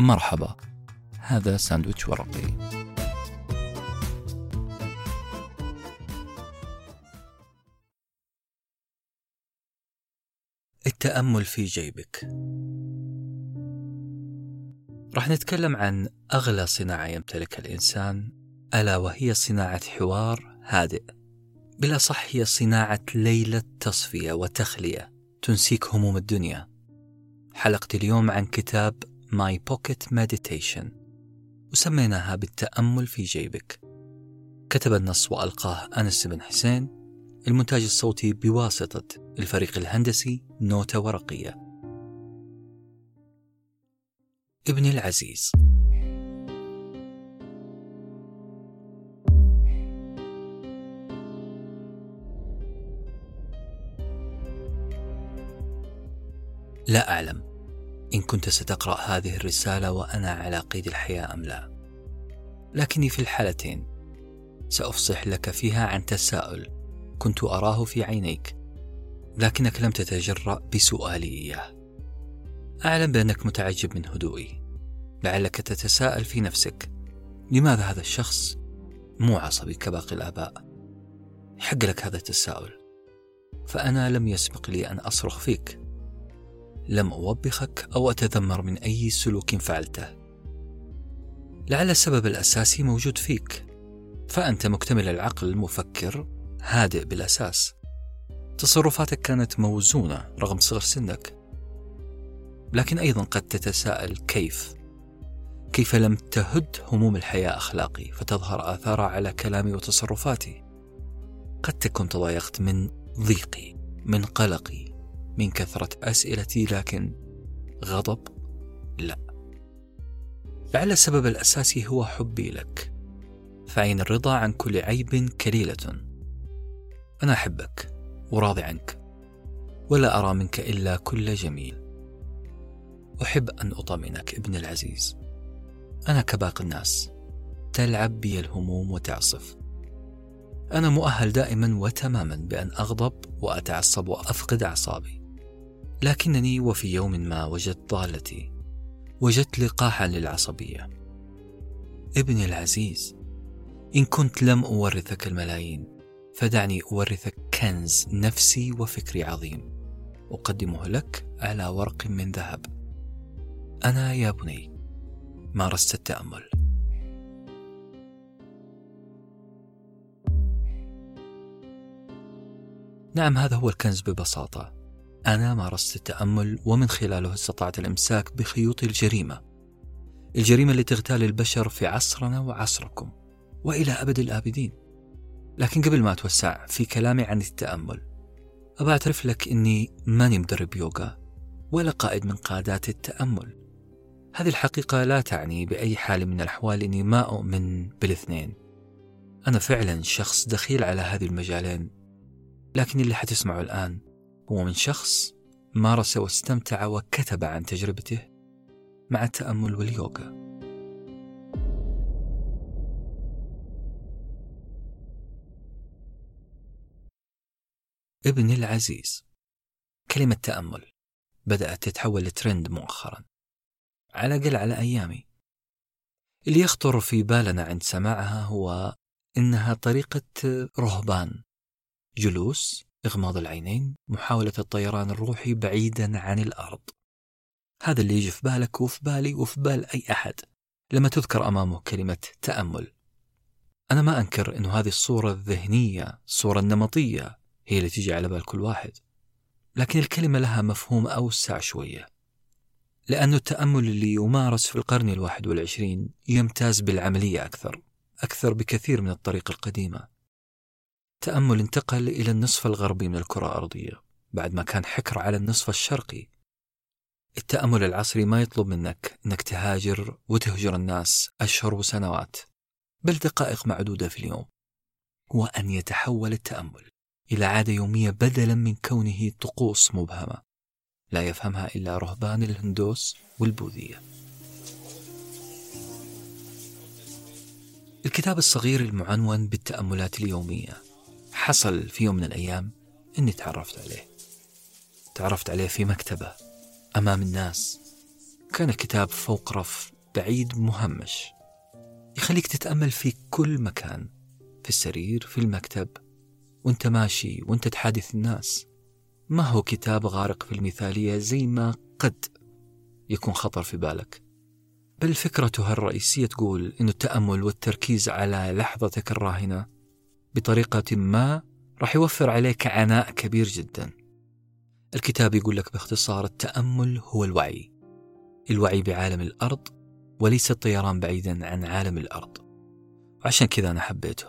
مرحبا. هذا ساندويتش ورقي. التأمل في جيبك. راح نتكلم عن أغلى صناعة يمتلكها الإنسان ألا وهي صناعة حوار هادئ. بلا صح هي صناعة ليلة تصفية وتخلية تنسيك هموم الدنيا. حلقة اليوم عن كتاب My Pocket Meditation. وسميناها بالتأمل في جيبك. كتب النص وألقاه أنس بن حسين المونتاج الصوتي بواسطة الفريق الهندسي نوتة ورقية. ابني العزيز. لا أعلم. إن كنت ستقرأ هذه الرسالة وأنا على قيد الحياة أم لا. لكني في الحالتين. سأفصح لك فيها عن تساؤل كنت أراه في عينيك لكنك لم تتجرأ بسؤالي إياه. أعلم بأنك متعجب من هدوئي. لعلك تتساءل في نفسك لماذا هذا الشخص؟ مو عصبي كباقي الآباء. يحق لك هذا التساؤل. فأنا لم يسبق لي أن أصرخ فيك. لم أوبخك أو أتذمر من أي سلوك فعلته. لعل السبب الأساسي موجود فيك فأنت مكتمل العقل المفكر هادئ بالأساس. تصرفاتك كانت موزونة رغم صغر سنك. لكن أيضا قد تتساءل كيف؟ كيف لم تهد هموم الحياة أخلاقي فتظهر آثارها على كلامي وتصرفاتي؟ قد تكون تضايقت من ضيقي من قلقي من كثرة أسئلتي لكن غضب؟ لا. لعل السبب الأساسي هو حبي لك فعين الرضا عن كل عيب كليلة. أنا أحبك وراضي عنك ولا أرى منك إلا كل جميل. أحب أن أطمئنك ابن العزيز. أنا كباقي الناس تلعب بي الهموم وتعصف. أنا مؤهل دائما وتماما بأن أغضب وأتعصب وأفقد أعصابي. لكنني وفي يوم ما وجدت ضالتي. وجدت لقاحا للعصبية. ابني العزيز إن كنت لم أورثك الملايين فدعني أورثك كنز نفسي وفكري عظيم. أقدمه لك على ورق من ذهب. أنا يا بني مارست التأمل. نعم هذا هو الكنز ببساطة. أنا مارست التأمل ومن خلاله استطعت الإمساك بخيوط الجريمة. الجريمة اللي تغتال البشر في عصرنا وعصركم وإلى أبد الآبدين. لكن قبل ما أتوسع في كلامي عن التأمل أبى أعترف لك أني ماني مدرب يوغا ولا قائد من قادات التأمل. هذه الحقيقة لا تعني بأي حال من الأحوال أني ما أؤمن بالاثنين. أنا فعلا شخص دخيل على هذه المجالين لكن اللي حتسمعه الآن هو من شخص مارس واستمتع وكتب عن تجربته مع التأمل واليوغا. ابني العزيز كلمة تأمل بدأت تتحول لترند مؤخرا على الأقل على أيامي اللي يخطر في بالنا عند سماعها هو إنها طريقة رهبان جلوس إغماض العينين محاولة الطيران الروحي بعيدا عن الأرض. هذا اللي يجي في بالك وفي بالي وفي بال أي أحد لما تذكر أمامه كلمة تأمل. أنا ما أنكر أن هذه الصورة الذهنية الصورة النمطية هي اللي تجي على بال كل واحد. لكن الكلمة لها مفهوم أوسع شوية. لأن التأمل اللي يمارس في القرن الواحد والعشرين يمتاز بالعملية أكثر أكثر بكثير من الطريقة القديمة. تأمل انتقل إلى النصف الغربي من الكرة الأرضية بعد ما كان حكر على النصف الشرقي. التأمل العصري ما يطلب منك أنك تهاجر وتهجر الناس أشهر وسنوات بل دقائق معدودة في اليوم وأن يتحول التأمل إلى عادة يومية بدلا من كونه طقوس مبهمة. لا يفهمها إلا رهبان الهندوس والبوذية. الكتاب الصغير المعنون بالتأملات اليومية. حصل في يوم من الأيام أني تعرفت عليه. تعرفت عليه في مكتبة أمام الناس. كان الكتاب فوق رف بعيد مهمش يخليك تتأمل في كل مكان في السرير في المكتب وأنت ماشي وأنت تحادث الناس. ما هو كتاب غارق في المثالية زي ما قد يكون خطر في بالك. بل فكرته الرئيسية تقول أن التأمل والتركيز على لحظتك الراهنة بطريقة ما راح يوفر عليك عناء كبير جدا. الكتاب يقول لك باختصار التأمل هو الوعي. الوعي بعالم الأرض وليس الطيران بعيدا عن عالم الأرض. وعشان كذا أنا حبيته.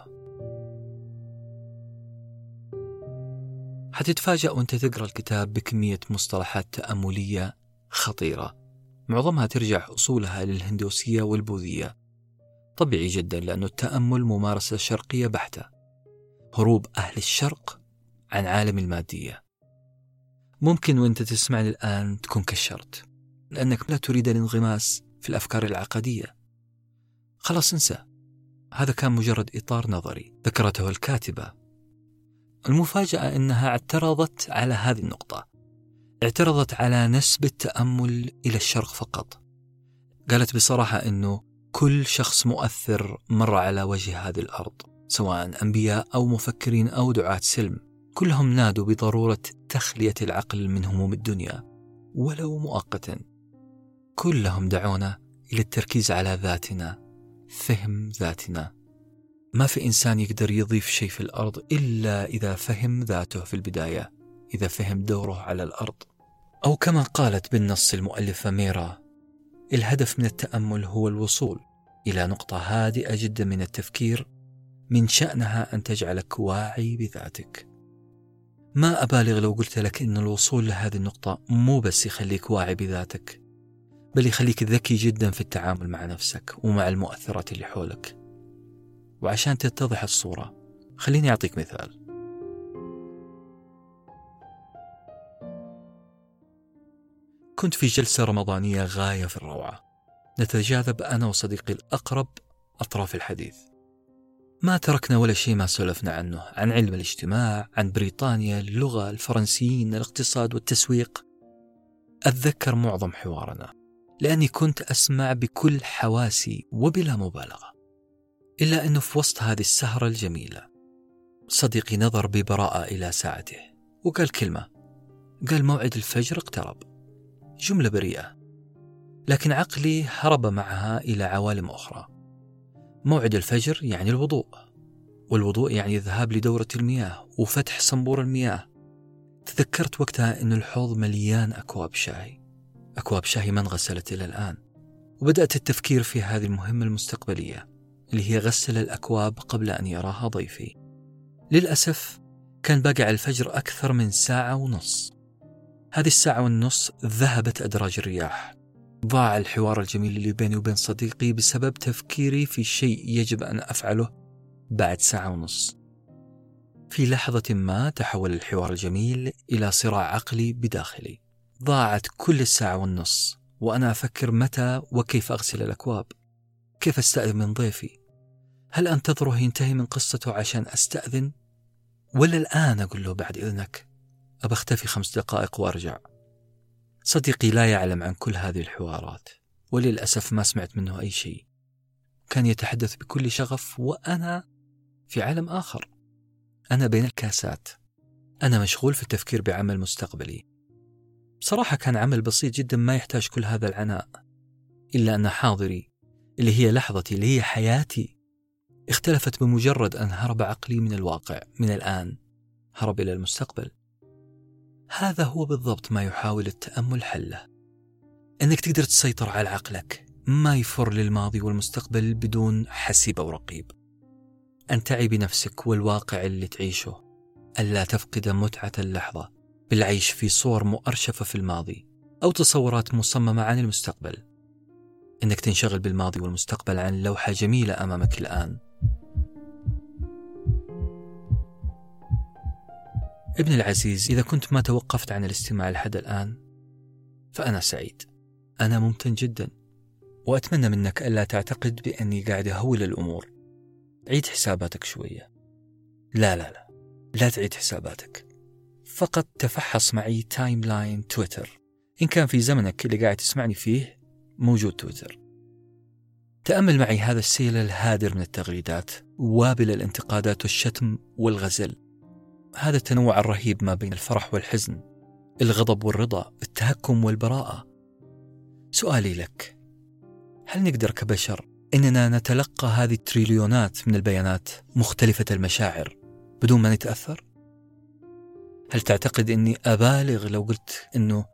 حتتفاجأ وأنت تقرأ الكتاب بكمية مصطلحات تأملية خطيرة. معظمها ترجع أصولها للهندوسية والبوذية. طبيعي جدا لأن التأمل ممارسة شرقية بحتة. هروب أهل الشرق عن عالم المادية. ممكن وانت تسمعني الآن تكون كشرت لأنك لا تريد الانغماس في الأفكار العقدية. خلاص انسى هذا كان مجرد إطار نظري ذكرته الكاتبة. المفاجأة أنها اعترضت على هذه النقطة. اعترضت على نسب التأمل إلى الشرق فقط. قالت بصراحة أنه كل شخص مؤثر مر على وجه هذه الأرض. سواء أنبياء أو مفكرين أو دعاة سلم كلهم نادوا بضرورة تخلية العقل من هموم الدنيا ولو مؤقتا. كلهم دعونا إلى التركيز على ذاتنا فهم ذاتنا. ما في إنسان يقدر يضيف شيء في الأرض إلا إذا فهم ذاته في البداية إذا فهم دوره على الأرض. أو كما قالت بالنص المؤلفة ميرا الهدف من التأمل هو الوصول إلى نقطة هادئة جدا من التفكير من شأنها أن تجعلك واعي بذاتك. ما أبالغ لو قلت لك أن الوصول لهذه النقطة مو بس يخليك واعي بذاتك بل يخليك ذكي جدا في التعامل مع نفسك ومع المؤثرات اللي حولك. وعشان تتضح الصورة خليني أعطيك مثال. كنت في جلسة رمضانية غاية في الروعة. نتجاذب أنا وصديقي الأقرب أطراف الحديث. ما تركنا ولا شيء ما سولفنا عنه عن علم الاجتماع عن بريطانيا اللغة الفرنسيين الاقتصاد والتسويق. أتذكر معظم حوارنا لأني كنت أسمع بكل حواسي وبلا مبالغة إلا أنه في وسط هذه السهرة الجميلة صديقي نظر ببراءة إلى ساعته وقال كلمة قال موعد الفجر اقترب جملة بريئة لكن عقلي هرب معها إلى عوالم أخرى. موعد الفجر يعني الوضوء والوضوء يعني الذهاب لدورة المياه وفتح صنبور المياه. تذكرت وقتها أن الحوض مليان أكواب شاي أكواب شاي ما انغسلت إلى الآن. وبدأت التفكير في هذه المهمة المستقبلية اللي هي غسل الأكواب قبل أن يراها ضيفي. للأسف كان باقي على الفجر أكثر من ساعة ونص. هذه الساعة والنص ذهبت أدراج الرياح. ضاع الحوار الجميل اللي بيني وبين صديقي بسبب تفكيري في شيء يجب أن أفعله بعد ساعة ونص. في لحظة ما تحول الحوار الجميل إلى صراع عقلي بداخلي. ضاعت كل الساعة والنص وأنا أفكر متى وكيف أغسل الأكواب؟ كيف أستأذن من ضيفي؟ هل أنتظره ينتهي من قصته عشان أستأذن؟ ولا الآن أقول له بعد إذنك؟ أبى أختفي خمس دقائق وأرجع. صديقي لا يعلم عن كل هذه الحوارات وللأسف ما سمعت منه أي شيء. كان يتحدث بكل شغف وأنا في عالم آخر. أنا بين الكاسات. أنا مشغول في التفكير بعمل مستقبلي. بصراحة كان عمل بسيط جدا ما يحتاج كل هذا العناء. إلا أن حاضري اللي هي لحظتي اللي هي حياتي اختلفت بمجرد أن هرب عقلي من الواقع من الآن هرب إلى المستقبل. هذا هو بالضبط ما يحاول التأمل حله. أنك تقدر تسيطر على عقلك ما يفر للماضي والمستقبل بدون حسيب أو رقيب. أن تعي بنفسك والواقع اللي تعيشه. ألا تفقد متعة اللحظة بالعيش في صور مؤرشفة في الماضي أو تصورات مصممة عن المستقبل. إنك تنشغل بالماضي والمستقبل عن لوحة جميلة أمامك الآن. ابن العزيز إذا كنت ما توقفت عن الاستماع لحد الآن فأنا سعيد. أنا ممتن جدا وأتمنى منك ألا تعتقد بأني قاعد أهول الأمور. عيد حساباتك شوية. لا لا لا لا تعيد حساباتك. فقط تفحص معي timeline تويتر إن كان في زمنك اللي قاعد تسمعني فيه موجود تويتر. تأمل معي هذا السيل الهادر من التغريدات وابل الانتقادات والشتم والغزل. هذا التنوع الرهيب ما بين الفرح والحزن الغضب والرضا التهكم والبراءة سؤالي لك هل نقدر كبشر إننا نتلقى هذه التريليونات من البيانات مختلفة المشاعر بدون ما نتأثر؟ هل تعتقد إني أبالغ لو قلت إنه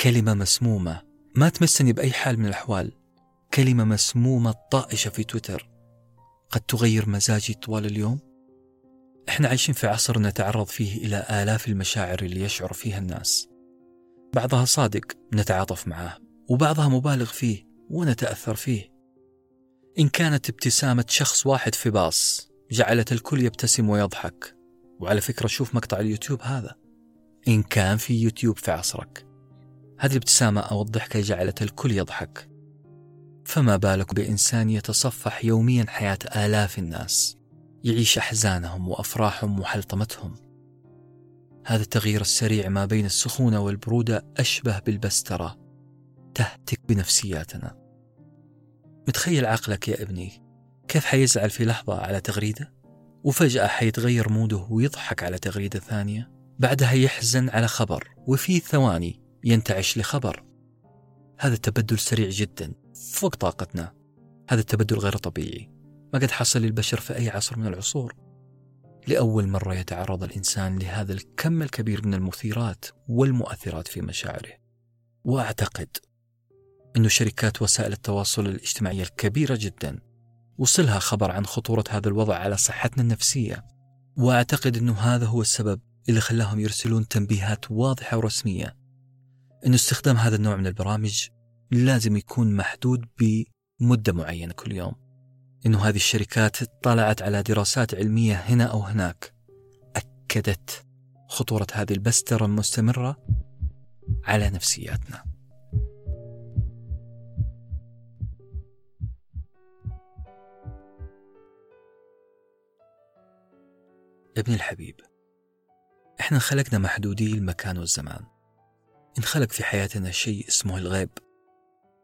كلمة مسمومة ما تمسني بأي حال من الأحوال كلمة مسمومة طائشة في تويتر قد تغير مزاجي طوال اليوم؟ إحنا عايشين في عصر نتعرض فيه إلى آلاف المشاعر اللي يشعر فيها الناس. بعضها صادق نتعاطف معاه، وبعضها مبالغ فيه ونتأثر فيه. إن كانت ابتسامة شخص واحد في باص جعلت الكل يبتسم ويضحك وعلى فكرة شوف مقطع اليوتيوب هذا إن كان في يوتيوب في عصرك هذه الابتسامة أو الضحكة جعلت الكل يضحك فما بالك بإنسان يتصفح يوميا حياة آلاف الناس يعيش أحزانهم وأفراحهم وحلطمتهم. هذا التغيير السريع ما بين السخونة والبرودة أشبه بالبسترة تهتك بنفسياتنا. متخيل عقلك يا ابني؟ كيف حيزعل في لحظة على تغريدة؟ وفجأة حيتغير موده ويضحك على تغريدة ثانية. بعدها يحزن على خبر وفي ثواني ينتعش لخبر. هذا التبدل سريع جدا فوق طاقتنا. هذا التبدل غير طبيعي. ما قد حصل للبشر في أي عصر من العصور. لأول مرة يتعرض الإنسان لهذا الكم الكبير من المثيرات والمؤثرات في مشاعره. وأعتقد أن شركات وسائل التواصل الاجتماعي الكبيرة جدا وصلها خبر عن خطورة هذا الوضع على صحتنا النفسية. وأعتقد أنه هذا هو السبب اللي خلاهم يرسلون تنبيهات واضحة ورسمية أن استخدام هذا النوع من البرامج لازم يكون محدود بمدة معينة كل يوم. أنه هذه الشركات اطلعت على دراسات علمية هنا أو هناك. أكدت خطورة هذه البسترة المستمرة على نفسياتنا. ابن الحبيب إحنا انخلقنا محدودي المكان والزمان. انخلق في حياتنا شيء اسمه الغيب.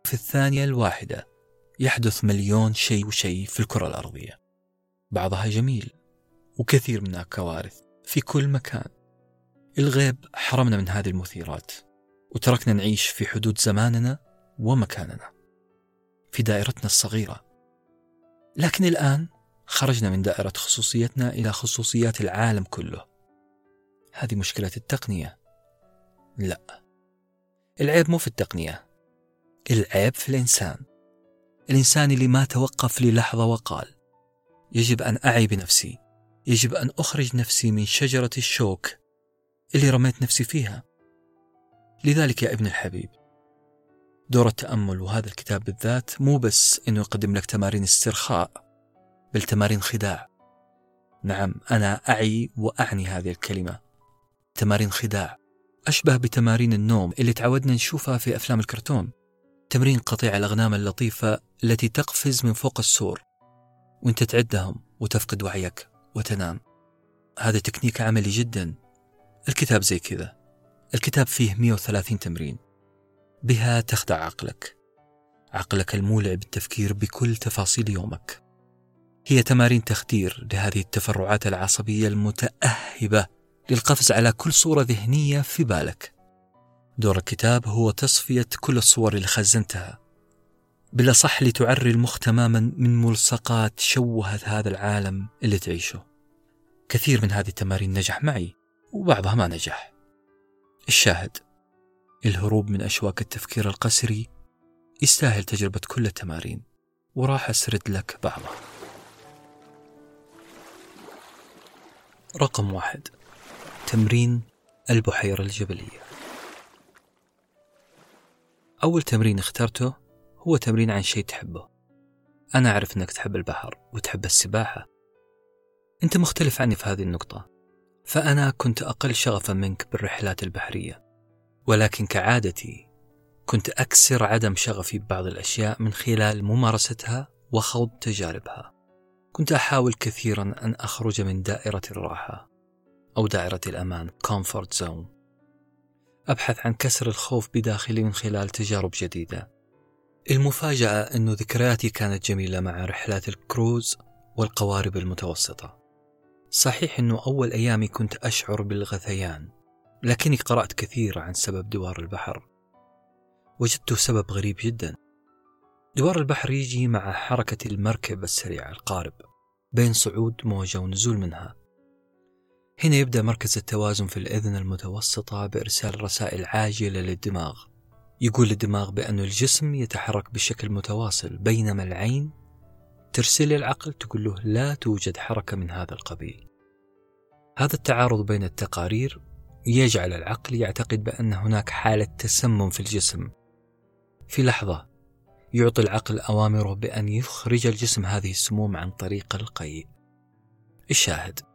في الثانية الواحدة يحدث مليون شيء وشيء في الكرة الأرضية. بعضها جميل وكثير منها كوارث في كل مكان. الغيب حرمنا من هذه المثيرات وتركنا نعيش في حدود زماننا ومكاننا في دائرتنا الصغيرة. لكن الآن خرجنا من دائرة خصوصيتنا إلى خصوصيات العالم كله. هذه مشكلة التقنية. لا العيب مو في التقنية العيب في الإنسان. الإنسان اللي ما توقف للحظة وقال يجب أن أعي بنفسي يجب أن أخرج نفسي من شجرة الشوك اللي رميت نفسي فيها. لذلك يا ابن الحبيب دور التأمل وهذا الكتاب بالذات مو بس أنه يقدم لك تمارين استرخاء بل تمارين خداع. نعم أنا أعي وأعني هذه الكلمة. تمارين خداع أشبه بتمارين النوم اللي تعودنا نشوفها في أفلام الكرتون. تمرين قطيع الأغنام اللطيفة التي تقفز من فوق السور وانت تعدهم وتفقد وعيك وتنام. هذا تكنيك عملي جدا. الكتاب زي كذا. الكتاب فيه 130 تمرين. بها تخدع عقلك. عقلك المولع بالتفكير بكل تفاصيل يومك. هي تمارين تخدير لهذه التفرعات العصبية المتأهبة للقفز على كل صورة ذهنية في بالك. دور الكتاب هو تصفية كل الصور اللي خزنتها. بالأصح لتعري المخ تماما من ملصقات شوهت هذا العالم اللي تعيشه. كثير من هذه التمارين نجح معي وبعضها ما نجح. الشاهد الهروب من أشواك التفكير القسري يستاهل تجربة كل التمارين وراح أسرد لك بعضها. رقم واحد تمرين البحيرة الجبلية أول تمرين اخترته هو تمرين عن شيء تحبه. أنا أعرف أنك تحب البحر وتحب السباحة. أنت مختلف عني في هذه النقطة. فأنا كنت أقل شغفا منك بالرحلات البحرية. ولكن كعادتي كنت أكسر عدم شغفي ببعض الأشياء من خلال ممارستها وخوض تجاربها. كنت أحاول كثيرا أن أخرج من دائرة الراحة أو دائرة الأمان comfort zone. أبحث عن كسر الخوف بداخلي من خلال تجارب جديدة. المفاجأة أنه ذكرياتي كانت جميلة مع رحلات الكروز والقوارب المتوسطة. صحيح أنه أول أيامي كنت أشعر بالغثيان لكني قرأت كثير عن سبب دوار البحر. وجدت سبب غريب جدا. دوار البحر يجي مع حركة المركب السريعة القارب بين صعود موجة ونزول منها. هنا يبدأ مركز التوازن في الأذن المتوسطة بإرسال رسائل عاجلة للدماغ. يقول للدماغ بأن الجسم يتحرك بشكل متواصل بينما العين ترسل للعقل تقول له لا توجد حركة من هذا القبيل. هذا التعارض بين التقارير يجعل العقل يعتقد بأن هناك حالة تسمم في الجسم. في لحظة يعطي العقل أوامره بأن يخرج الجسم هذه السموم عن طريق القيء الشاهد.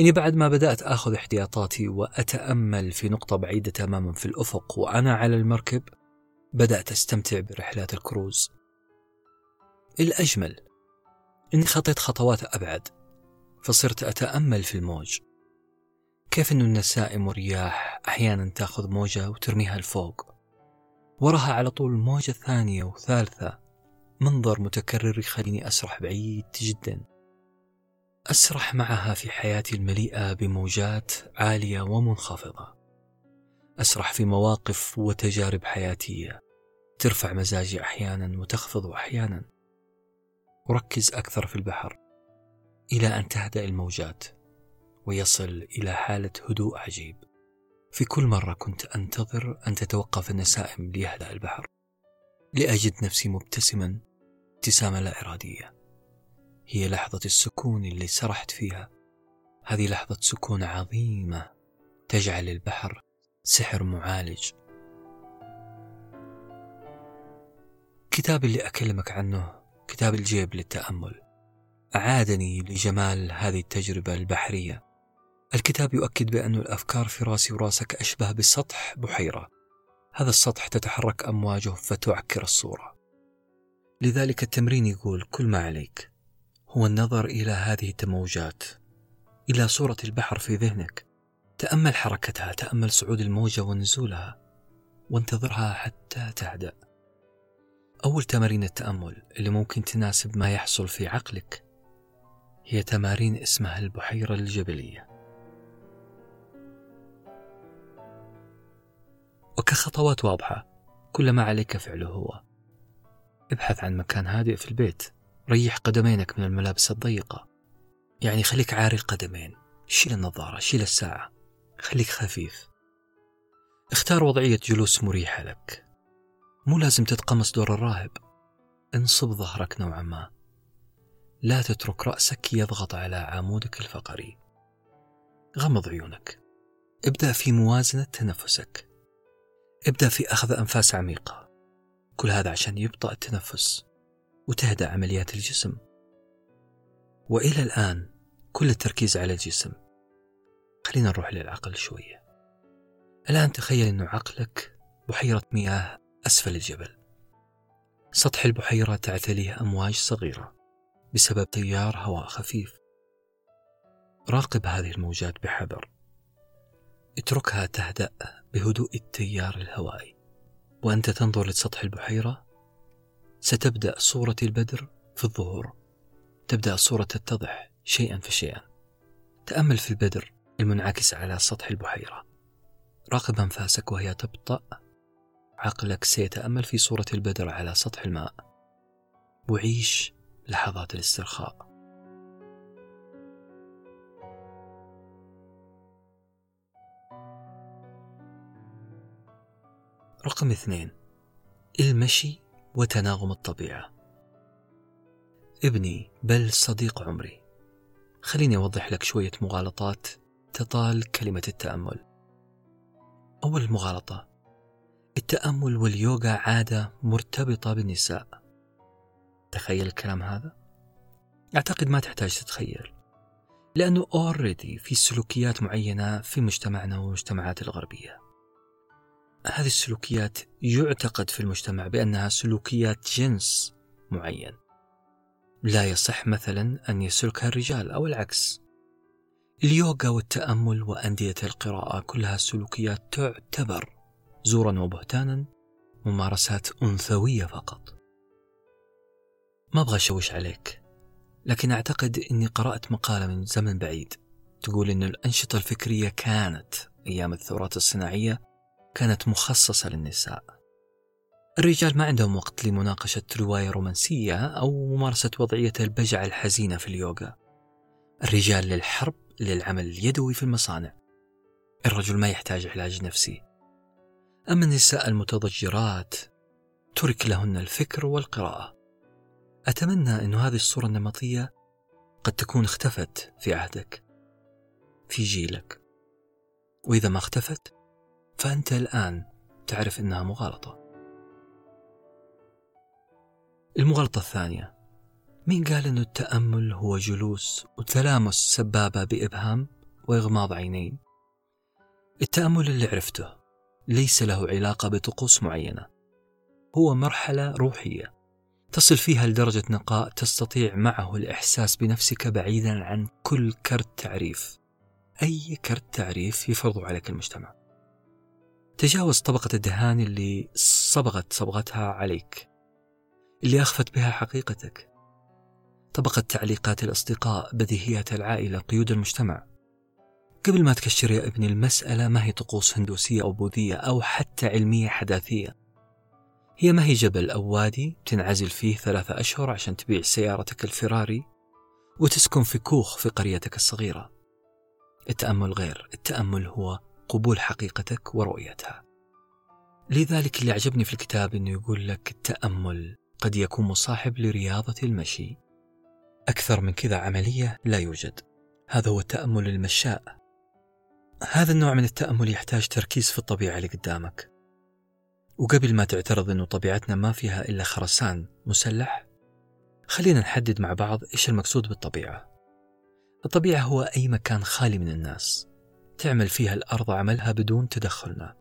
إني بعد ما بدأت آخذ احتياطاتي وأتأمل في نقطة بعيدة تماما في الأفق وأنا على المركب بدأت أستمتع برحلات الكروز. الأجمل إني خطيت خطوات أبعد فصرت أتأمل في الموج. كيف أن النسائم والرياح أحيانا تأخذ موجة وترميها لفوق. وراها على طول موجة ثانية وثالثة منظر متكرر يخليني أسرح بعيد جدا. أسرح معها في حياتي المليئة بموجات عالية ومنخفضة. أسرح في مواقف وتجارب حياتية. ترفع مزاجي أحيانا وتخفض أحيانا. أركز أكثر في البحر إلى أن تهدأ الموجات ويصل إلى حالة هدوء عجيب. في كل مرة كنت أنتظر أن تتوقف النسائم ليهدأ البحر. لأجد نفسي مبتسما ابتسامة لا إرادية. هي لحظة السكون اللي سرحت فيها. هذه لحظة سكون عظيمة تجعل البحر سحر معالج. كتاب اللي أكلمك عنه كتاب الجيب للتأمل. أعادني لجمال هذه التجربة البحرية. الكتاب يؤكد بأن الأفكار في راسي وراسك أشبه بسطح بحيرة. هذا السطح تتحرك أمواجه فتعكر الصورة. لذلك التمرين يقول كل ما عليك. هو النظر إلى هذه التموجات إلى صورة البحر في ذهنك. تأمل حركتها تأمل صعود الموجة ونزولها وانتظرها حتى تهدأ أول تمارين التأمل اللي ممكن تناسب ما يحصل في عقلك هي تمارين اسمها البحيرة الجبلية. وكخطوات واضحة كل ما عليك فعله هو. ابحث عن مكان هادئ في البيت. ريح قدمينك من الملابس الضيقة. يعني خليك عاري القدمين شيل النظارة شيل الساعة. خليك خفيف. اختار وضعية جلوس مريحة لك. مو لازم تتقمص دور الراهب. انصب ظهرك نوعا ما. لا تترك رأسك يضغط على عمودك الفقري. غمض عيونك. ابدأ في موازنة تنفسك. ابدأ في أخذ أنفاس عميقة. كل هذا عشان يبطأ التنفس. وتهدأ عمليات الجسم. وإلى الآن كل التركيز على الجسم. خلينا نروح للعقل شوية. الآن تخيل أن عقلك بحيرة مياه أسفل الجبل. سطح البحيرة تعتليه أمواج صغيرة بسبب تيار هواء خفيف. راقب هذه الموجات بحذر اتركها تهدأ بهدوء التيار الهوائي. وأنت تنظر لسطح البحيرة ستبدأ صورة البدر في الظهور. تبدأ الصورة تتضح شيئا فشيئا. تأمل في البدر المنعكس على سطح البحيرة. راقب أنفاسك وهي تبطأ. عقلك سيتأمل في صورة البدر على سطح الماء. وعيش لحظات الاسترخاء. رقم اثنين. المشي وتناغم الطبيعة. ابني بل صديق عمري. خليني أوضح لك شوية مغالطات تطال كلمة التأمل. أول مغالطة التأمل واليوغا عادة مرتبطة بالنساء. تخيل الكلام هذا؟ أعتقد ما تحتاج تتخيل لأنه أوريدي في سلوكيات معينة في مجتمعنا والمجتمعات الغربية. هذه السلوكيات يعتقد في المجتمع بأنها سلوكيات جنس معين. لا يصح مثلا أن يسلكها الرجال أو العكس. اليوغا والتأمل وأندية القراءة كلها سلوكيات تعتبر زورا وبهتانا ممارسات أنثوية فقط. ما أبغى أشوش عليك لكن أعتقد أني قرأت مقالة من زمن بعيد تقول أن الأنشطة الفكرية كانت أيام الثورات الصناعية كانت مخصصة للنساء. الرجال ما عندهم وقت لمناقشة رواية رومانسية أو ممارسة وضعية البجعة الحزينة في اليوغا. الرجال للحرب للعمل اليدوي في المصانع. الرجل ما يحتاج علاج نفسي. أما النساء المتضجرات ترك لهن الفكر والقراءة. أتمنى أن هذه الصورة النمطية قد تكون اختفت في عهدك في جيلك. وإذا ما اختفت فأنت الآن تعرف أنها مغالطة. المغالطة الثانية مين قال أن التأمل هو جلوس وتلامس سبابة بإبهام وإغماض عينين؟ التأمل اللي عرفته ليس له علاقة بطقوس معينة هو مرحلة روحية تصل فيها لدرجة نقاء تستطيع معه الإحساس بنفسك بعيدا عن كل كرت تعريف. أي كرت تعريف يفرضه عليك المجتمع. تجاوز طبقة الدهان اللي صبغت صبغتها عليك اللي أخفت بها حقيقتك. طبقة تعليقات الأصدقاء بديهيات العائلة قيود المجتمع. قبل ما تكشر يا ابني المسألة ما هي طقوس هندوسية أو بوذية أو حتى علمية حداثية. هي ما هي جبل أو وادي تنعزل فيه ثلاثة أشهر عشان تبيع سيارتك الفراري وتسكن في كوخ في قريتك الصغيرة. التأمل غير التأمل هو قبول حقيقتك ورؤيتها. لذلك اللي عجبني في الكتاب إنه يقول لك التأمل قد يكون مصاحب لرياضة المشي. أكثر من كذا عملية لا يوجد. هذا هو التأمل المشاء. هذا النوع من التأمل يحتاج تركيز في الطبيعة اللي قدامك. وقبل ما تعترض أنه طبيعتنا ما فيها إلا خرسان مسلح خلينا نحدد مع بعض إيش المقصود بالطبيعة. الطبيعة هو أي مكان خالي من الناس. تعمل فيها الأرض عملها بدون تدخلنا.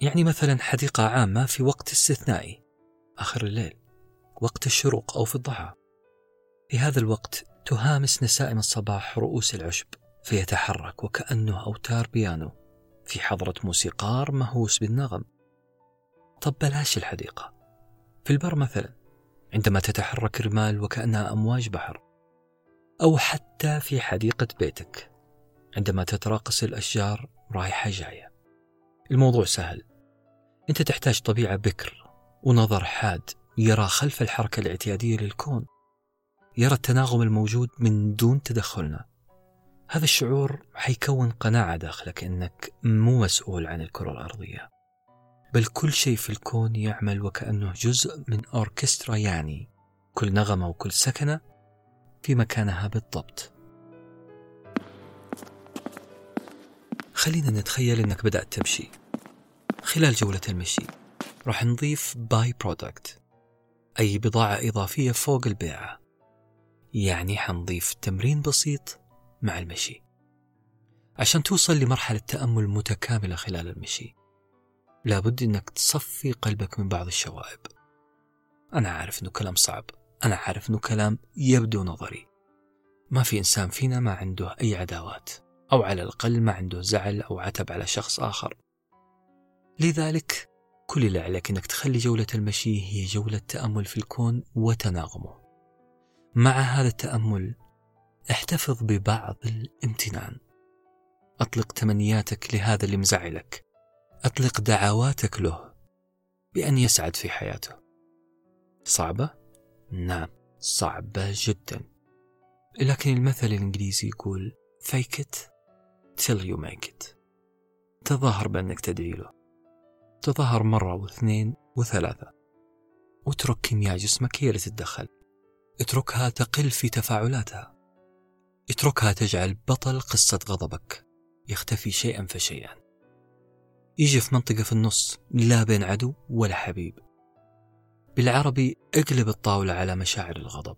يعني مثلا حديقة عامة في وقت استثنائي آخر الليل وقت الشروق أو في الضحى. في هذا الوقت تهامس نسائم الصباح رؤوس العشب فيتحرك وكأنه أوتار بيانو في حضرة موسيقار مهووس بالنغم. طب بلاش الحديقة. في البر مثلا عندما تتحرك رمال وكأنها أمواج بحر أو حتى في حديقة بيتك. عندما تتراقص الأشجار رايحة جاية. الموضوع سهل. أنت تحتاج طبيعة بكر ونظر حاد يرى خلف الحركة الاعتيادية للكون. يرى التناغم الموجود من دون تدخلنا. هذا الشعور حيكون قناعة داخلك أنك مو مسؤول عن الكرة الأرضية. بل كل شيء في الكون يعمل وكأنه جزء من أوركسترا يعني. كل نغمة وكل سكنة في مكانها بالضبط. خلينا نتخيل أنك بدأت تمشي خلال جولة المشي. راح نضيف by-product أي بضاعة إضافية فوق البيعة يعني حنضيف تمرين بسيط مع المشي. عشان توصل لمرحلة تأمل متكاملة خلال المشي لابد أنك تصفي قلبك من بعض الشوائب. أنا عارف أنه كلام صعب أنا عارف أنه كلام يبدو نظري. ما في إنسان فينا ما عنده أي عداوات. أو على الأقل ما عنده زعل أو عتب على شخص آخر. لذلك كل اللي عليك أنك تخلي جولة المشي هي جولة تأمل في الكون وتناغمه. مع هذا التأمل احتفظ ببعض الامتنان. أطلق تمنياتك لهذا اللي مزعلك. أطلق دعواتك له بأن يسعد في حياته. صعبة؟ نعم صعبة جدا. لكن المثل الإنجليزي يقول fake it till you make it تظاهر بأنك تدعي له. تظاهر مرة واثنين وثلاثة. واترك كيمياء جسمك هي اللي تتدخل. اتركها تقل في تفاعلاتها. اتركها تجعل بطل قصة غضبك يختفي شيئا فشيئا. يجي في منطقة في النص لا بين عدو ولا حبيب. بالعربي اقلب الطاولة على مشاعر الغضب.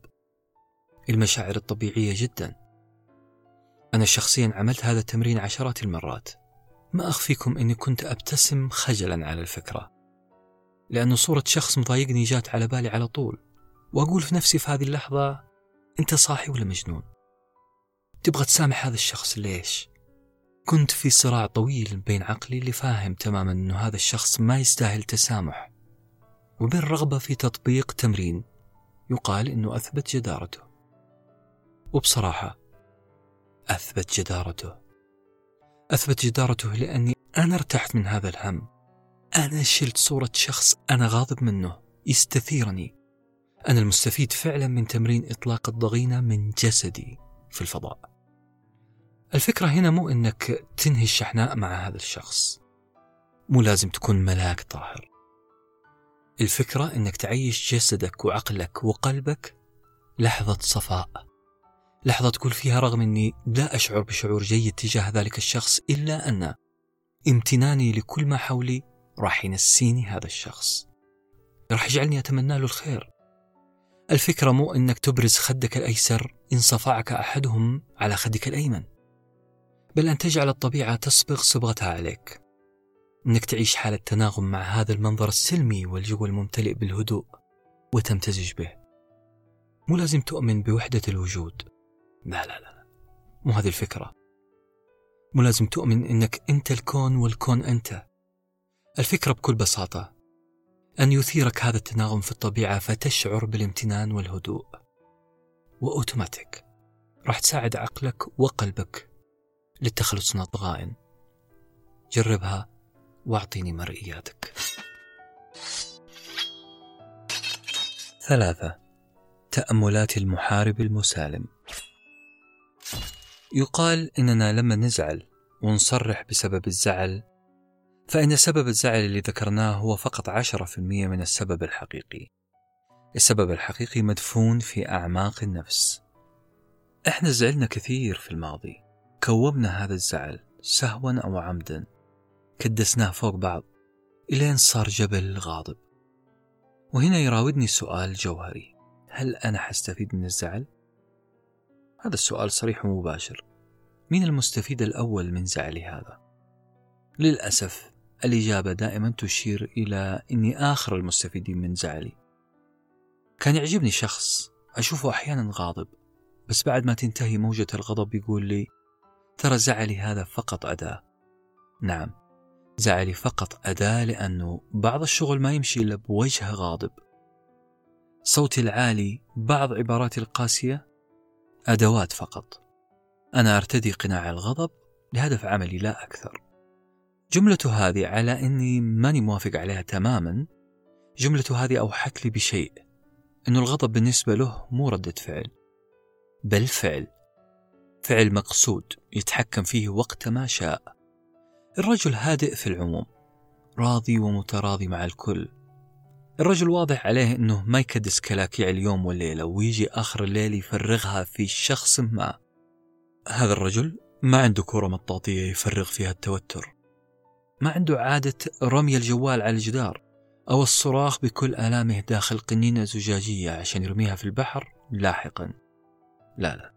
المشاعر الطبيعية جدا. أنا شخصيا عملت هذا التمرين عشرات المرات. ما أخفيكم أني كنت أبتسم خجلا على الفكرة. لأن صورة شخص مضايقني جات على بالي على طول. وأقول في نفسي في هذه اللحظة أنت صاحي ولا مجنون؟ تبغى تسامح هذا الشخص ليش؟ كنت في صراع طويل بين عقلي اللي فاهم تماما أنه هذا الشخص ما يستاهل تسامح. وبين رغبة في تطبيق تمرين يقال أنه أثبت جدارته. وبصراحة أثبت جدارته. أثبت جدارته لأني أنا ارتحت من هذا الهم. أنا شلت صورة شخص أنا غاضب منه. يستثيرني. أنا المستفيد فعلا من تمرين إطلاق الضغينة من جسدي في الفضاء. الفكرة هنا مو أنك تنهي الشحناء مع هذا الشخص. مو لازم تكون ملاك طاهر. الفكرة أنك تعيش جسدك وعقلك وقلبك لحظة صفاء. لحظة تقول فيها رغم أني لا أشعر بشعور جيد تجاه ذلك الشخص إلا أن امتناني لكل ما حولي راح ينسيني هذا الشخص. راح يجعلني أتمنى له الخير. الفكرة مو أنك تبرز خدك الأيسر إن صفعك أحدهم على خدك الأيمن بل أن تجعل الطبيعة تصبغ صبغتها عليك. أنك تعيش حالة تناغم مع هذا المنظر السلمي والجو الممتلئ بالهدوء وتمتزج به. مو لازم تؤمن بوحدة الوجود. لا لا لا مو هذه الفكرة. مو لازم تؤمن أنك أنت الكون والكون أنت. الفكرة بكل بساطة أن يثيرك هذا التناغم في الطبيعة فتشعر بالامتنان والهدوء. وأوتوماتيك. راح تساعد عقلك وقلبك للتخلص من الضغائن. جربها واعطيني مرئياتك. ثلاثة. تأملات المحارب المسالم. يقال إننا لما نزعل ونصرح بسبب الزعل فإن سبب الزعل اللي ذكرناه هو فقط عشرة في المية من السبب الحقيقي. السبب الحقيقي مدفون في أعماق النفس. إحنا زعلنا كثير في الماضي. كومنا هذا الزعل سهوا أو عمدا. كدسناه فوق بعض إلين صار جبل غاضب. وهنا يراودني سؤال جوهري. هل أنا حستفيد من الزعل؟ هذا السؤال صريح ومباشر. مين المستفيد الأول من زعلي هذا؟ للأسف الإجابة دائما تشير إلى أني آخر المستفيدين من زعلي. كان يعجبني شخص أشوفه أحيانا غاضب بس بعد ما تنتهي موجة الغضب يقول لي ترى زعلي هذا فقط أداة. نعم زعلي فقط أداة لأنه بعض الشغل ما يمشي إلا بوجه غاضب. صوتي العالي بعض عباراتي القاسية أدوات فقط. أنا أرتدي قناع الغضب لهدف عملي لا أكثر. جملته هذه على أني ماني موافق عليها تماما. جملته هذه أوحت لي بشيء أنه الغضب بالنسبة له مو ردة فعل بل فعل. فعل مقصود يتحكم فيه وقت ما شاء. الرجل هادئ في العموم راضي ومتراضي مع الكل. الرجل واضح عليه أنه ما يكدس كلاكيع اليوم والليلة ويجي آخر الليل يفرغها في شخص ما. هذا الرجل ما عنده كرة مطاطية يفرغ فيها التوتر. ما عنده عادة رمي الجوال على الجدار أو الصراخ بكل آلامه داخل قنينة زجاجية عشان يرميها في البحر لاحقا. لا لا.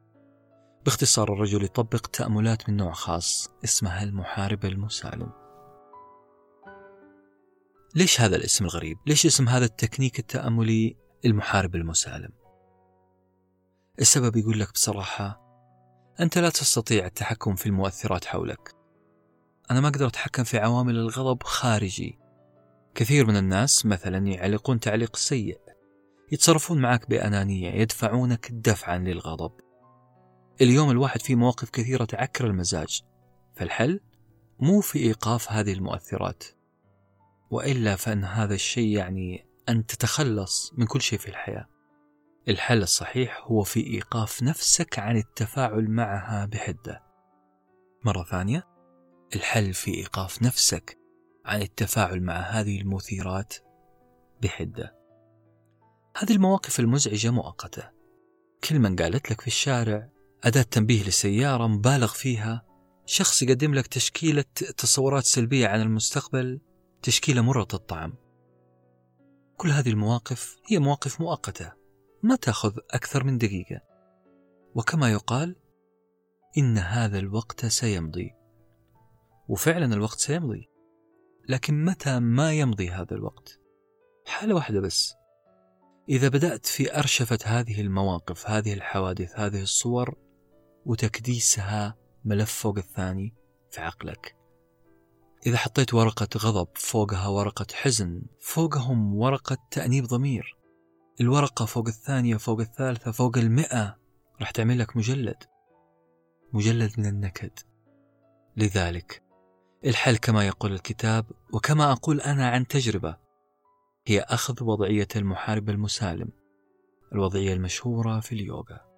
باختصار الرجل يطبق تأملات من نوع خاص اسمها المحارب المسالم. ليش هذا الاسم الغريب؟ ليش اسم هذا التكنيك التأملي المحارب المسالم؟ السبب يقول لك بصراحة أنت لا تستطيع التحكم في المؤثرات حولك. أنا ما أقدر أتحكم في عوامل الغضب خارجي. كثير من الناس مثلا يعلقون تعليق سيء يتصرفون معك بأنانية يدفعونك دفعا للغضب. اليوم الواحد في مواقف كثيرة تعكر المزاج. فالحل؟ مو في إيقاف هذه المؤثرات. وإلا فإن هذا الشيء يعني أن تتخلص من كل شيء في الحياة. الحل الصحيح هو في إيقاف نفسك عن التفاعل معها بحدة. مرة ثانية الحل في إيقاف نفسك عن التفاعل مع هذه المثيرات بحدة. هذه المواقف المزعجة مؤقتة. كل من قالت لك في الشارع أداة تنبيه لسيارة مبالغ فيها شخص يقدم لك تشكيلة تصورات سلبية عن المستقبل تشكيلة مرة الطعم كل هذه المواقف هي مواقف مؤقتة ما تأخذ أكثر من دقيقة. وكما يقال إن هذا الوقت سيمضي. وفعلا الوقت سيمضي. لكن متى ما يمضي هذا الوقت؟ حالة واحدة بس. إذا بدأت في أرشفة هذه المواقف هذه الحوادث هذه الصور وتكديسها ملف فوق الثاني في عقلك. إذا حطيت ورقة غضب فوقها ورقة حزن فوقهم ورقة تأنيب ضمير. الورقة فوق الثانية فوق الثالثة فوق المئة راح تعمل لك مجلد. مجلد من النكد. لذلك الحل كما يقول الكتاب وكما أقول أنا عن تجربة هي أخذ وضعية المحارب المسالم الوضعية المشهورة في اليوغا.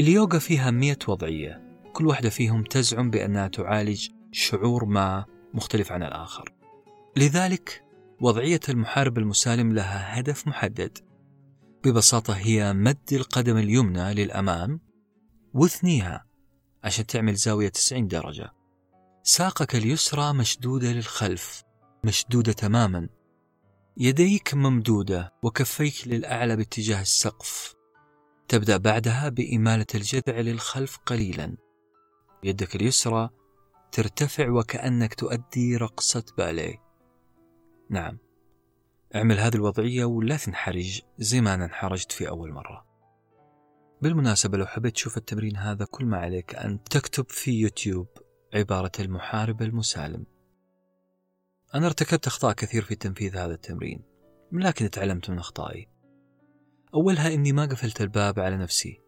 اليوغا فيها مية وضعية. كل واحدة فيهم تزعم بأنها تعالج شعور ما مختلف عن الآخر. لذلك وضعية المحارب المسالم لها هدف محدد. ببساطة هي مد القدم اليمنى للأمام واثنيها عشان تعمل زاوية 90 درجة. ساقك اليسرى مشدودة للخلف مشدودة تماما. يديك ممدودة وكفيك للأعلى باتجاه السقف. تبدأ بعدها بإمالة الجذع للخلف قليلا. يدك اليسرى ترتفع وكأنك تؤدي رقصة باليه. نعم. اعمل هذه الوضعية ولا تنحرج زي ما أنا انحرجت في أول مرة. بالمناسبة لو حبيت تشوف التمرين هذا كل ما عليك أن تكتب في يوتيوب عبارة المحارب المسالم. أنا ارتكبت أخطاء كثير في تنفيذ هذا التمرين لكن تعلمت من أخطائي. أولها إني ما قفلت الباب على نفسي.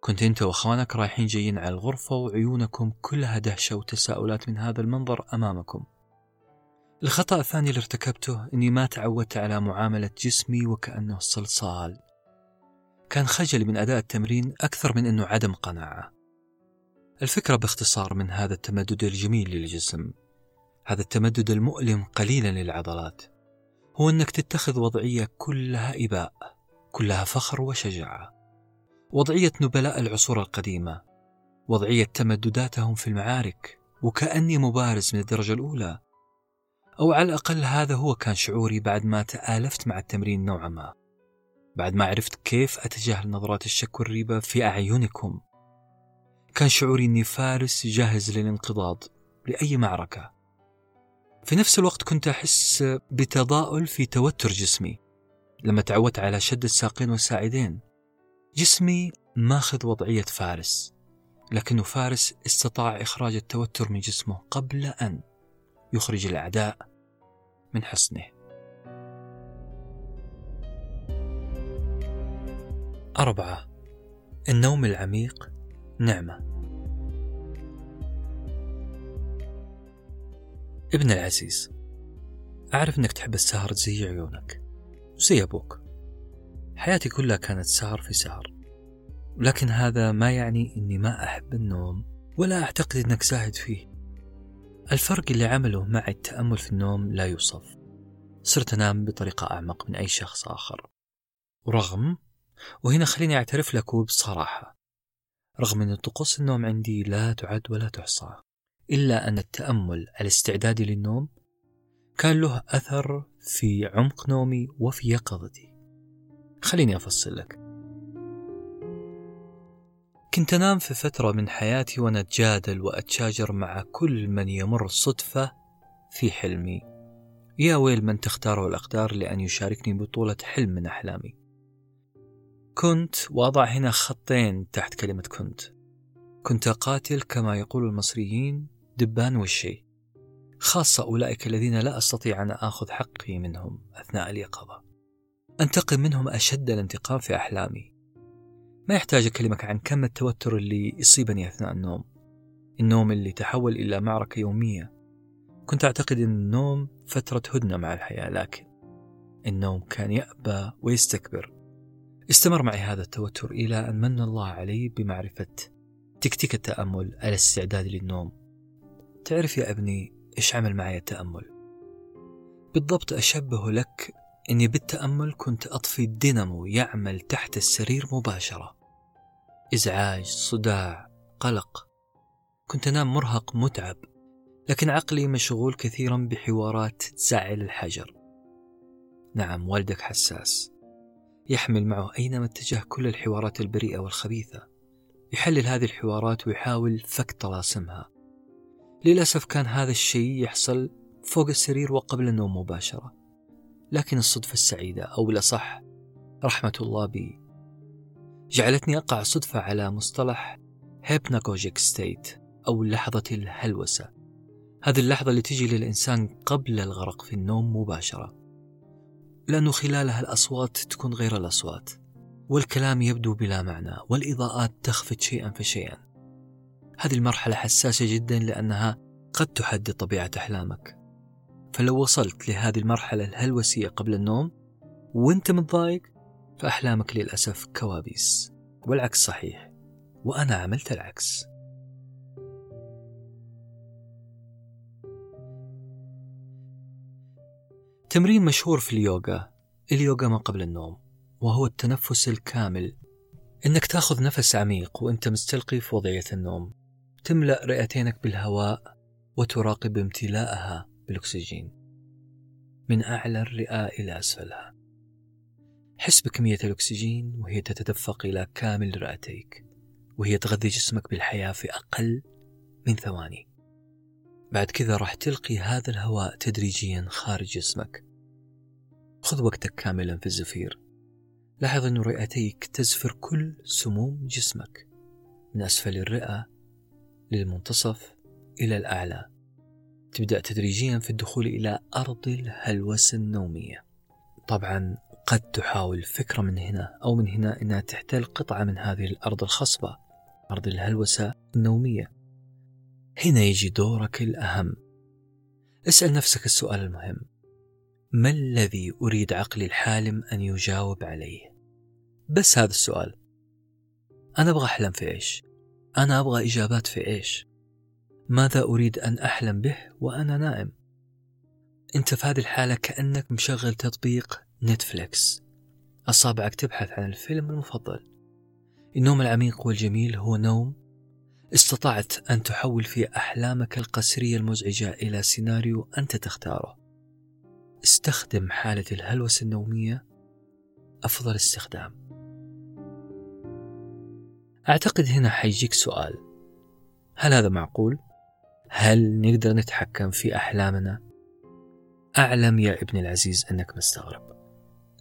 كنت أنت وأخوانك رايحين جايين على الغرفة وعيونكم كلها دهشة وتساؤلات من هذا المنظر أمامكم. الخطأ الثاني اللي ارتكبته إني ما تعودت على معاملة جسمي وكأنه صلصال. كان خجلي من أداء التمرين أكثر من أنه عدم قناعة. الفكرة باختصار من هذا التمدد الجميل للجسم. هذا التمدد المؤلم قليلا للعضلات. هو أنك تتخذ وضعية كلها إباء. كلها فخر وشجاعة. وضعية نبلاء العصور القديمة. وضعية تمدداتهم في المعارك. وكأني مبارز من الدرجة الأولى. أو على الأقل هذا هو كان شعوري بعد ما تآلفت مع التمرين نوعا ما. بعد ما عرفت كيف أتجاهل نظرات الشك والريبة في أعينكم. كان شعوري أني فارس جاهز للانقضاض. لأي معركة. في نفس الوقت كنت أحس بتضاؤل في توتر جسمي. لما تعودت على شد الساقين والساعدين. جسمي ماخذ وضعية فارس لكنه فارس استطاع إخراج التوتر من جسمه قبل أن يخرج الأعداء من حصنه. أربعة النوم العميق نعمة. ابن العزيز أعرف أنك تحب السهر زي عيونك. وزي أبوك حياتي كلها كانت سهر في سهر لكن هذا ما يعني أني ما أحب النوم ولا أعتقد أنك زاهد فيه. الفرق اللي عمله معي التأمل في النوم لا يوصف. صرت أنام بطريقة أعمق من أي شخص آخر. ورغم وهنا خليني أعترف لك بصراحة رغم أن طقوس النوم عندي لا تعد ولا تحصى إلا أن التأمل على استعدادي للنوم كان له أثر في عمق نومي وفي يقظتي. خليني أفصل لك. كنت أنام في فترة من حياتي وأنا أتجادل وأتشاجر مع كل من يمر صدفة في حلمي. يا ويل من تختاره الأقدار لأن يشاركني بطولة حلم من أحلامي. كنت وأضع هنا خطين تحت كلمة كنت. كنت قاتل كما يقول المصريين دبان وشي. خاصة أولئك الذين لا أستطيع أن آخذ حقي منهم أثناء اليقظة. أنتقم منهم أشد الانتقام في أحلامي. ما يحتاج أكلمك عن كم التوتر اللي يصيبني أثناء النوم. النوم اللي تحول إلى معركة يومية. كنت أعتقد أن النوم فترة هدنة مع الحياة لكن النوم كان يأبى ويستكبر. استمر معي هذا التوتر إلى أن من الله علي بمعرفة تكتيك التأمل على استعداد للنوم. تعرف يا أبني إيش عمل معي التأمل؟ بالضبط أشبه لك أني بالتأمل كنت أطفي الدينامو يعمل تحت السرير مباشرة. إزعاج صداع قلق. كنت أنام مرهق متعب لكن عقلي مشغول كثيرا بحوارات تزعل الحجر. نعم والدك حساس. يحمل معه أينما اتجه كل الحوارات البريئة والخبيثة. يحلل هذه الحوارات ويحاول فك طلاسمها. للأسف كان هذا الشيء يحصل فوق السرير وقبل النوم مباشرة. لكن الصدفة السعيدة أو الأصح رحمة الله بي جعلتني أقع صدفة على مصطلح hypnagogic state أو لحظة الهلوسة. هذه اللحظة اللي تجي للإنسان قبل الغرق في النوم مباشرة. لأنه خلالها الأصوات تكون غير الأصوات والكلام يبدو بلا معنى والإضاءات تخفت شيئا فشيئا. هذه المرحلة حساسة جدا لأنها قد تحدد طبيعة أحلامك. فلو وصلت لهذه المرحلة الهلوسية قبل النوم وأنت متضايق فأحلامك للأسف كوابيس. والعكس صحيح وأنا عملت العكس. تمرين مشهور في اليوغا اليوغا ما قبل النوم وهو التنفس الكامل. إنك تأخذ نفس عميق وإنت مستلقي في وضعية النوم. تملأ رئتينك بالهواء وتراقب امتلاءها بالأكسجين. من أعلى الرئة إلى أسفلها. حس بكمية الأكسجين وهي تتدفق إلى كامل رئتيك وهي تغذي جسمك بالحياة في أقل من ثواني. بعد كذا راح تلقي هذا الهواء تدريجيا خارج جسمك. خذ وقتك كاملا في الزفير. لاحظ أن رئتيك تزفر كل سموم جسمك. من أسفل الرئة للمنتصف إلى الأعلى. تبدأ تدريجيا في الدخول إلى أرض الهلوسة النومية. طبعا قد تحاول فكرة من هنا أو من هنا أنها تحتل قطعة من هذه الأرض الخصبة أرض الهلوسة النومية. هنا يجي دورك الأهم. اسأل نفسك السؤال المهم. ما الذي أريد عقلي الحالم أن يجاوب عليه؟ بس هذا السؤال. أنا أبغى أحلم في إيش أنا أبغى إجابات في إيش؟ ماذا أريد أن أحلم به وأنا نائم؟ أنت في هذه الحالة كأنك مشغل تطبيق نتفليكس. أصابعك تبحث عن الفيلم المفضل. النوم العميق والجميل هو نوم. استطعت أن تحول فيه أحلامك القسرية المزعجة إلى سيناريو أنت تختاره. استخدم حالة الهلوسة النومية. أفضل استخدام. أعتقد هنا حيجيك سؤال. هل هذا معقول؟ هل نقدر نتحكم في أحلامنا؟ أعلم يا ابني العزيز أنك مستغرب.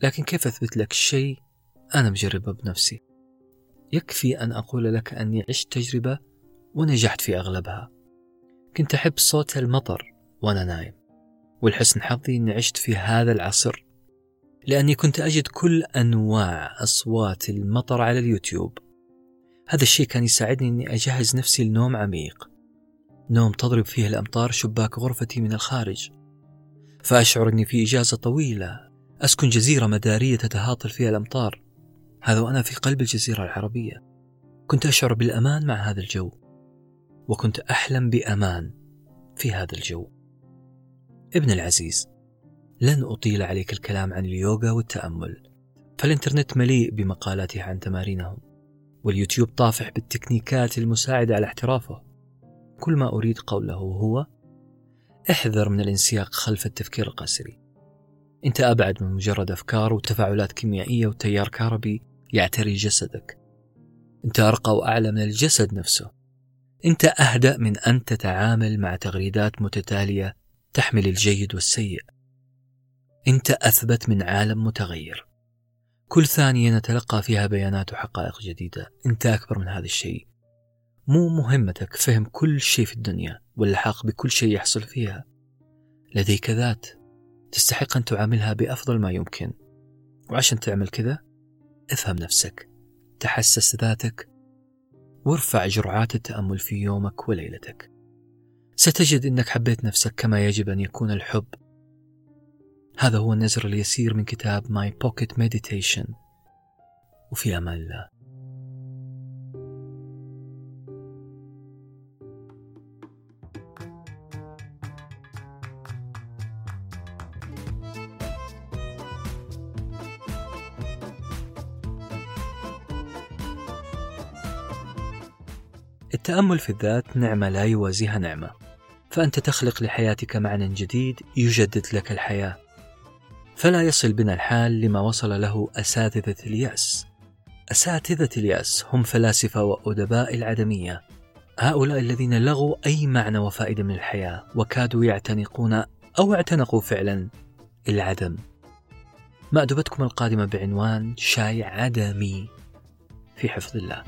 لكن كيف أثبت لك شيء أنا مجربه بنفسي؟ يكفي أن أقول لك أني عشت تجربة ونجحت في أغلبها. كنت أحب صوت المطر وأنا نايم والحسن حظي أني عشت في هذا العصر لأني كنت أجد كل أنواع أصوات المطر على اليوتيوب. هذا الشيء كان يساعدني أني أجهز نفسي لنوم عميق. نوم تضرب فيه الأمطار شباك غرفتي من الخارج. فأشعر أني في إجازة طويلة. أسكن جزيرة مدارية تتهاطل فيها الأمطار. هذا وأنا في قلب الجزيرة العربية. كنت أشعر بالأمان مع هذا الجو. وكنت أحلم بأمان في هذا الجو. ابن العزيز لن أطيل عليك الكلام عن اليوغا والتأمل. فالإنترنت مليء بمقالاتها عن تمارينهم. واليوتيوب طافح بالتكنيكات المساعدة على احترافه. كل ما أريد قوله هو احذر من الانسياق خلف التفكير القسري أنت أبعد من مجرد أفكار وتفاعلات كيميائية وتيار كهربي يعتري جسدك. أنت أرقى وأعلى من الجسد نفسه. أنت أهدأ من أن تتعامل مع تغريدات متتالية تحمل الجيد والسيء. أنت أثبت من عالم متغير. كل ثانية نتلقى فيها بيانات وحقائق جديدة. أنت أكبر من هذا الشيء. مو مهمتك فهم كل شيء في الدنيا واللحاق بكل شيء يحصل فيها. لديك ذات تستحق أن تعاملها بأفضل ما يمكن. وعشان تعمل كذا افهم نفسك. تحسس ذاتك. وارفع جرعات التأمل في يومك وليلتك. ستجد أنك حبيت نفسك كما يجب أن يكون الحب. هذا هو النزر اليسير من كتاب My Pocket Meditation. وفي أمان الله. التأمل في الذات نعمة لا يوازيها نعمة. فأنت تخلق لحياتك معنى جديد يجدد لك الحياة. فلا يصل بنا الحال لما وصل له أساتذة اليأس. أساتذة اليأس هم فلاسفة وأدباء العدمية. هؤلاء الذين لغوا أي معنى وفائدة من الحياة وكادوا يعتنقون أو اعتنقوا فعلا العدم. مأدبتكم القادمة بعنوان شاي عدمي في حفظ الله.